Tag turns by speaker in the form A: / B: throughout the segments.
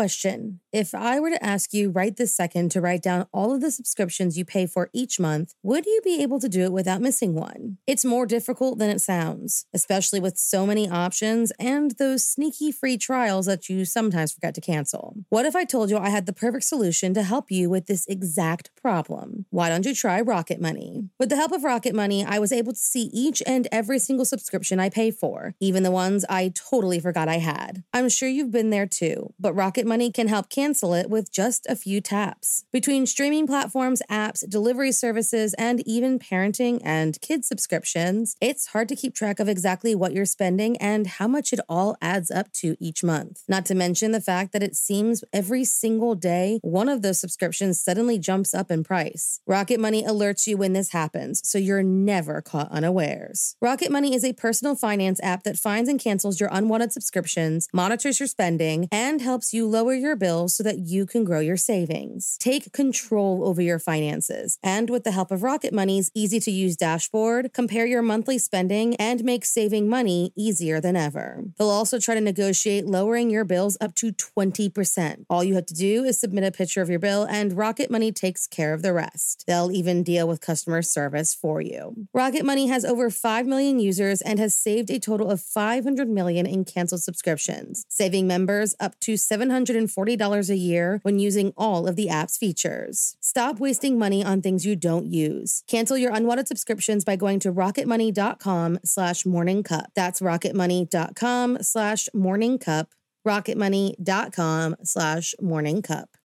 A: Question If I were to ask you right this second to write down all of the subscriptions you pay for each month, would you be able to do it without missing one? It's more difficult than it sounds, especially with so many options and those sneaky free trials that you sometimes forget to cancel. What if I told you I had the perfect solution to help you with this exact problem? Why don't you try Rocket Money? With the help of Rocket Money, I was able to see each and every single subscription I pay for, even the ones I totally forgot I had. I'm sure you've been there too, but Rocket Money can help cancel it with just a few taps. Between streaming platforms, apps, delivery services, and even parenting and kids subscriptions, it's hard to keep track of exactly what you're spending and how much it all adds up to each month. Not to mention the fact that it seems every single day one of those subscriptions suddenly jumps up in price. Rocket Money alerts you when this happens, so you're never caught unawares. Rocket Money is a personal finance app that finds and cancels your unwanted subscriptions, monitors your spending, and helps you lower your bills so that you can grow your savings. Take control over your finances. And with the help of Rocket Money's easy to use dashboard, compare your monthly spending and make saving money easier than ever. They'll also try to negotiate lowering your bills up to 20%. All you have to do is submit a picture of your bill, and Rocket Money takes care of the rest. They'll even deal with customer service for you. Rocket Money has over 5 million users and has saved a total of 500 million in canceled subscriptions, saving members up to $740 a year when using all of the app's features. Stop wasting money on things you don't use. Cancel your unwanted subscriptions by going to rocketmoney.com slash morning cup. That's rocketmoney.com slash morning cup. rocketmoney.com slash morning cup.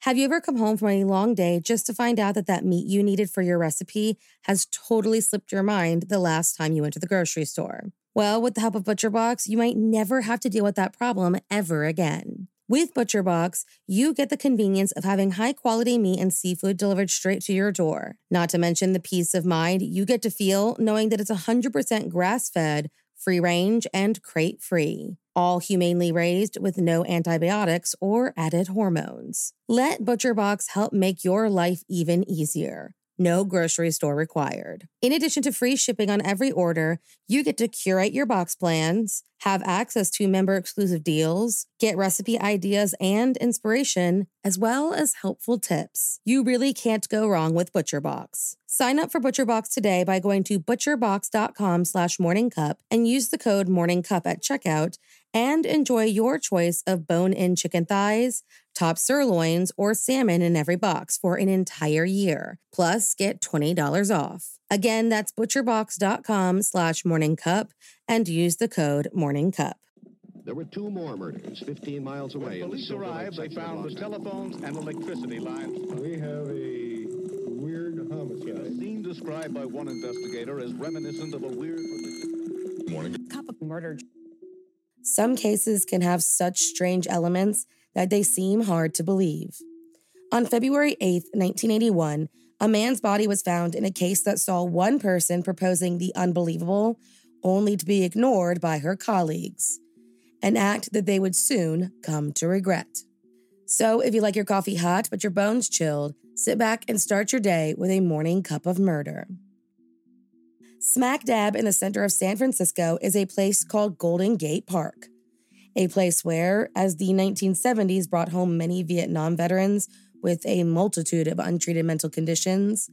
A: Have you ever come home from a long day just to find out that that meat you needed for your recipe has totally slipped your mind the last time you went to the grocery store? Well, with the help of ButcherBox, you might never have to deal with that problem ever again. With ButcherBox, you get the convenience of having high quality meat and seafood delivered straight to your door. Not to mention the peace of mind you get to feel knowing that it's 100% grass fed, free range, and crate free. All humanely raised with no antibiotics or added hormones. Let ButcherBox help make your life even easier. No grocery store required. In addition to free shipping on every order, you get to curate your box plans, have access to member exclusive deals, get recipe ideas and inspiration, as well as helpful tips. You really can't go wrong with ButcherBox. Sign up for ButcherBox today by going to butcherbox.com slash morningcup and use the code morningcup at checkout and enjoy your choice of bone-in chicken thighs, top sirloins, or salmon in every box for an entire year. Plus, get $20 off. Again, that's butcherbox.com slash morningcup and use the code morningcup.
B: There were two more murders 15 miles away.
C: When police arrived, they found the telephones and electricity lines.
D: We have a weird
C: A
D: homicide.
C: scene described by one investigator as reminiscent of a weird. Morning.
E: cup of murder.
A: Some cases can have such strange elements that they seem hard to believe. On February 8th, 1981, a man's body was found in a case that saw one person proposing the unbelievable, only to be ignored by her colleagues, an act that they would soon come to regret. So, if you like your coffee hot but your bones chilled, sit back and start your day with a morning cup of murder. Smack dab in the center of San Francisco is a place called Golden Gate Park, a place where, as the 1970s brought home many Vietnam veterans with a multitude of untreated mental conditions,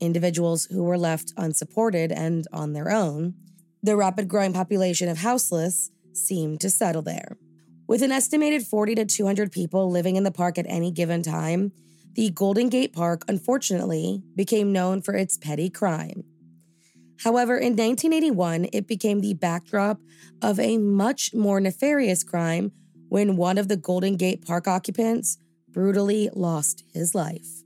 A: individuals who were left unsupported and on their own, the rapid growing population of houseless seemed to settle there. With an estimated 40 to 200 people living in the park at any given time, the Golden Gate Park unfortunately became known for its petty crime. However, in 1981, it became the backdrop of a much more nefarious crime when one of the Golden Gate Park occupants brutally lost his life.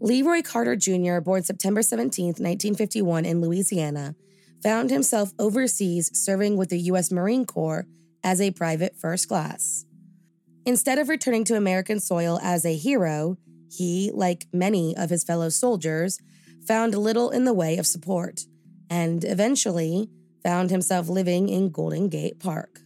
A: Leroy Carter Jr., born September 17, 1951, in Louisiana, found himself overseas serving with the U.S. Marine Corps as a private first class. Instead of returning to American soil as a hero, he, like many of his fellow soldiers, found little in the way of support and eventually found himself living in Golden Gate Park.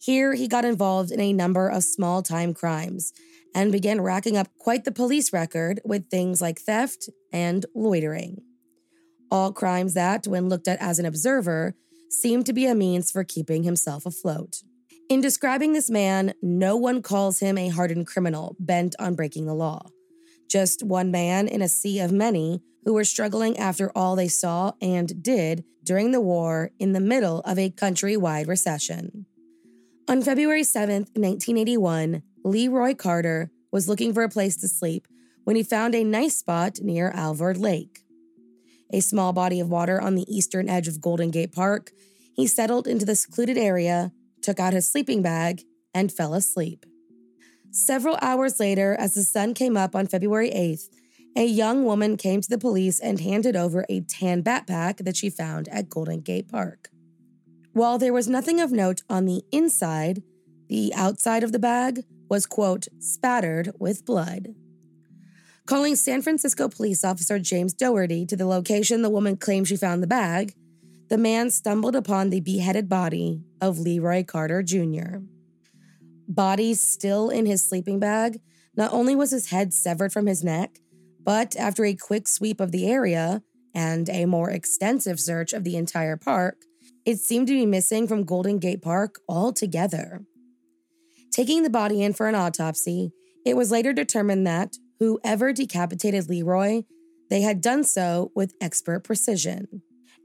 A: Here, he got involved in a number of small time crimes and began racking up quite the police record with things like theft and loitering. All crimes that, when looked at as an observer, seemed to be a means for keeping himself afloat. In describing this man, no one calls him a hardened criminal bent on breaking the law. Just one man in a sea of many who were struggling after all they saw and did during the war in the middle of a countrywide recession. On February 7th, 1981, Leroy Carter was looking for a place to sleep when he found a nice spot near Alvord Lake. A small body of water on the eastern edge of Golden Gate Park, he settled into the secluded area, took out his sleeping bag, and fell asleep. Several hours later, as the sun came up on February 8th, a young woman came to the police and handed over a tan backpack that she found at Golden Gate Park. While there was nothing of note on the inside, the outside of the bag was, quote, spattered with blood. Calling San Francisco police officer James Doherty to the location the woman claimed she found the bag, the man stumbled upon the beheaded body of Leroy Carter Jr. Body still in his sleeping bag, not only was his head severed from his neck, but after a quick sweep of the area and a more extensive search of the entire park, it seemed to be missing from Golden Gate Park altogether. Taking the body in for an autopsy, it was later determined that whoever decapitated Leroy, they had done so with expert precision.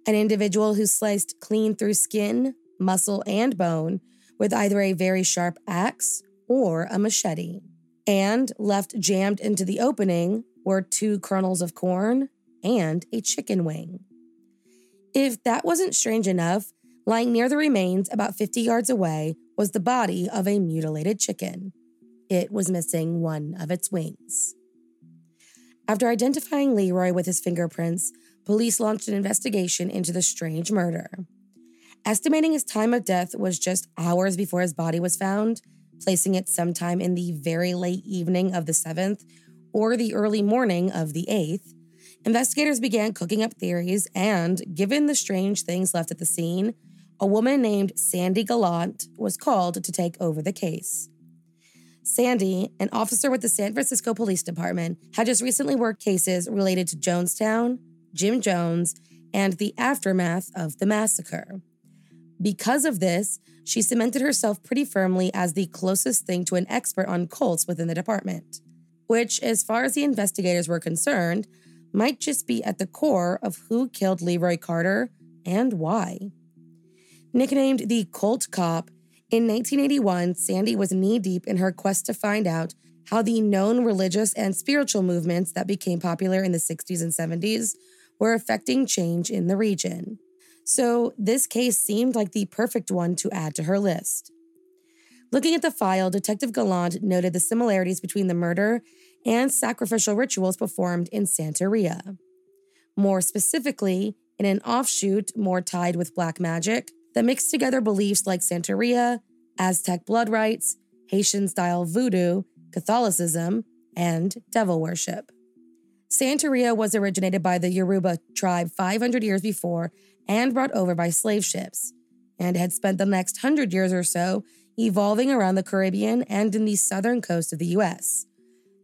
A: An individual who sliced clean through skin, muscle, and bone with either a very sharp axe or a machete, and left jammed into the opening were two kernels of corn and a chicken wing. If that wasn't strange enough, lying near the remains about 50 yards away was the body of a mutilated chicken. It was missing one of its wings. After identifying Leroy with his fingerprints, police launched an investigation into the strange murder. Estimating his time of death was just hours before his body was found, placing it sometime in the very late evening of the 7th or the early morning of the 8th, investigators began cooking up theories, and given the strange things left at the scene, a woman named Sandy Gallant was called to take over the case. Sandy, an officer with the San Francisco Police Department, had just recently worked cases related to Jonestown, Jim Jones, and the aftermath of the massacre. Because of this, she cemented herself pretty firmly as the closest thing to an expert on cults within the department which, as far as the investigators were concerned, might just be at the core of who killed Leroy Carter and why. Nicknamed the Cult Cop, in 1981, Sandy was knee deep in her quest to find out how the known religious and spiritual movements that became popular in the 60s and 70s were affecting change in the region. So, this case seemed like the perfect one to add to her list. Looking at the file, Detective Gallant noted the similarities between the murder and sacrificial rituals performed in Santeria. More specifically, in an offshoot more tied with black magic that mixed together beliefs like Santeria, Aztec blood rites, Haitian style voodoo, Catholicism, and devil worship. Santeria was originated by the Yoruba tribe 500 years before and brought over by slave ships, and had spent the next hundred years or so evolving around the Caribbean and in the southern coast of the US.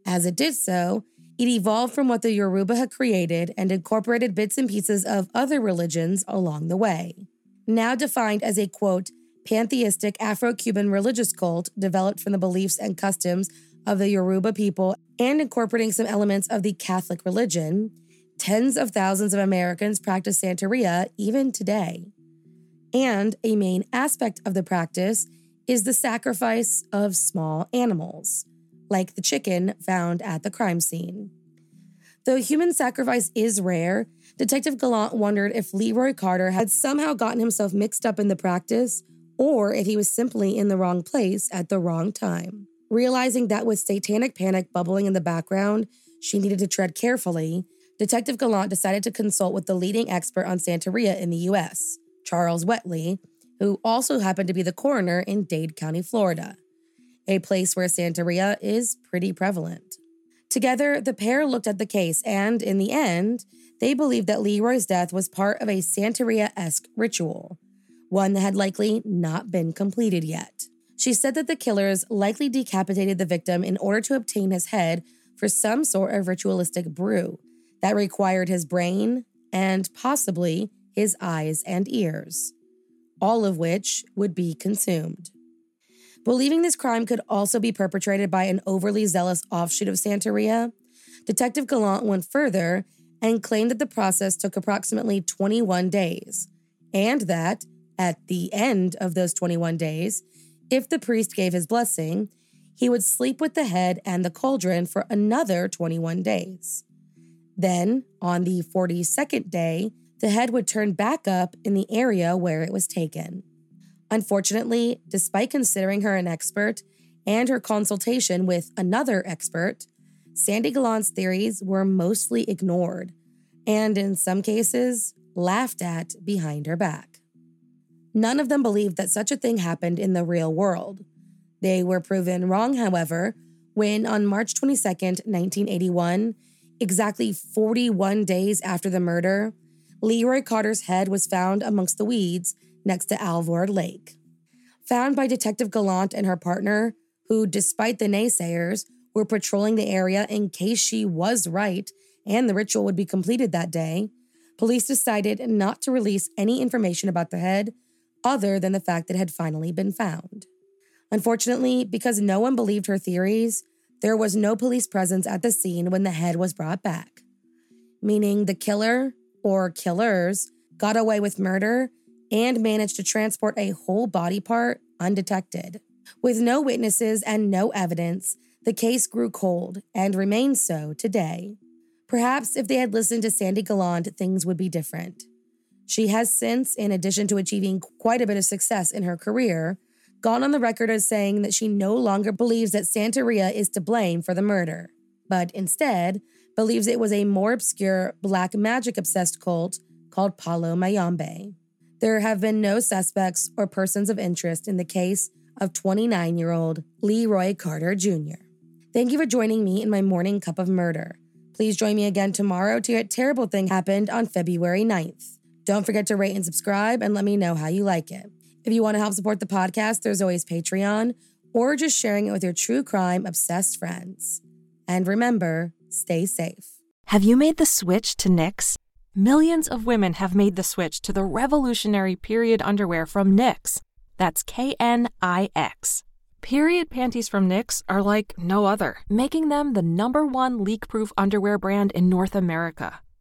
A: As it did so, it evolved from what the Yoruba had created and incorporated bits and pieces of other religions along the way. Now defined as a quote, pantheistic Afro Cuban religious cult developed from the beliefs and customs of the Yoruba people and incorporating some elements of the Catholic religion, tens of thousands of Americans practice Santeria even today. And a main aspect of the practice is the sacrifice of small animals, like the chicken found at the crime scene. Though human sacrifice is rare, Detective Gallant wondered if Leroy Carter had somehow gotten himself mixed up in the practice or if he was simply in the wrong place at the wrong time. Realizing that with satanic panic bubbling in the background, she needed to tread carefully, Detective Gallant decided to consult with the leading expert on Santeria in the US, Charles Wetli, who also happened to be the coroner in Dade County, Florida, a place where Santeria is pretty prevalent. Together, the pair looked at the case, and in the end, they believed that Leroy's death was part of a Santeria esque ritual, one that had likely not been completed yet. She said that the killers likely decapitated the victim in order to obtain his head for some sort of ritualistic brew that required his brain and possibly his eyes and ears all of which would be consumed. Believing this crime could also be perpetrated by an overly zealous offshoot of Santeria, Detective Gallant went further and claimed that the process took approximately 21 days, and that, at the end of those 21 days, if the priest gave his blessing, he would sleep with the head and the cauldron for another 21 days. Then, on the 42nd day, the head would turn back up in the area where it was taken. Unfortunately, despite considering her an expert and her consultation with another expert, Sandy Gallant's theories were mostly ignored and, in some cases, laughed at behind her back. None of them believed that such a thing happened in the real world. They were proven wrong, however, when on March 22, 1981, exactly 41 days after the murder, Leroy Carter's head was found amongst the weeds next to Alvord Lake. Found by Detective Gallant and her partner, who, despite the naysayers, were patrolling the area in case she was right and the ritual would be completed that day, police decided not to release any information about the head other than the fact that it had finally been found. Unfortunately, because no one believed her theories, there was no police presence at the scene when the head was brought back, meaning the killer or killers got away with murder and managed to transport a whole body part undetected. With no witnesses and no evidence, the case grew cold and remains so today. Perhaps if they had listened to Sandy Gallant, things would be different. She has since, in addition to achieving quite a bit of success in her career, gone on the record as saying that she no longer believes that Santeria is to blame for the murder, but instead believes it was a more obscure black magic obsessed cult called Palo Mayombe. There have been no suspects or persons of interest in the case of 29 year old Leroy Carter Jr. Thank you for joining me in my morning cup of murder. Please join me again tomorrow to hear a terrible thing happened on February 9th. Don't forget to rate and subscribe and let me know how you like it. If you want to help support the podcast, there's always Patreon or just sharing it with your true crime obsessed friends. And remember, stay safe.
F: Have you made the switch to Knix? Millions of women have made the switch to the revolutionary period underwear from Knix. That's K N I X. Period panties from Knix are like no other, making them the number one leak proof underwear brand in North America.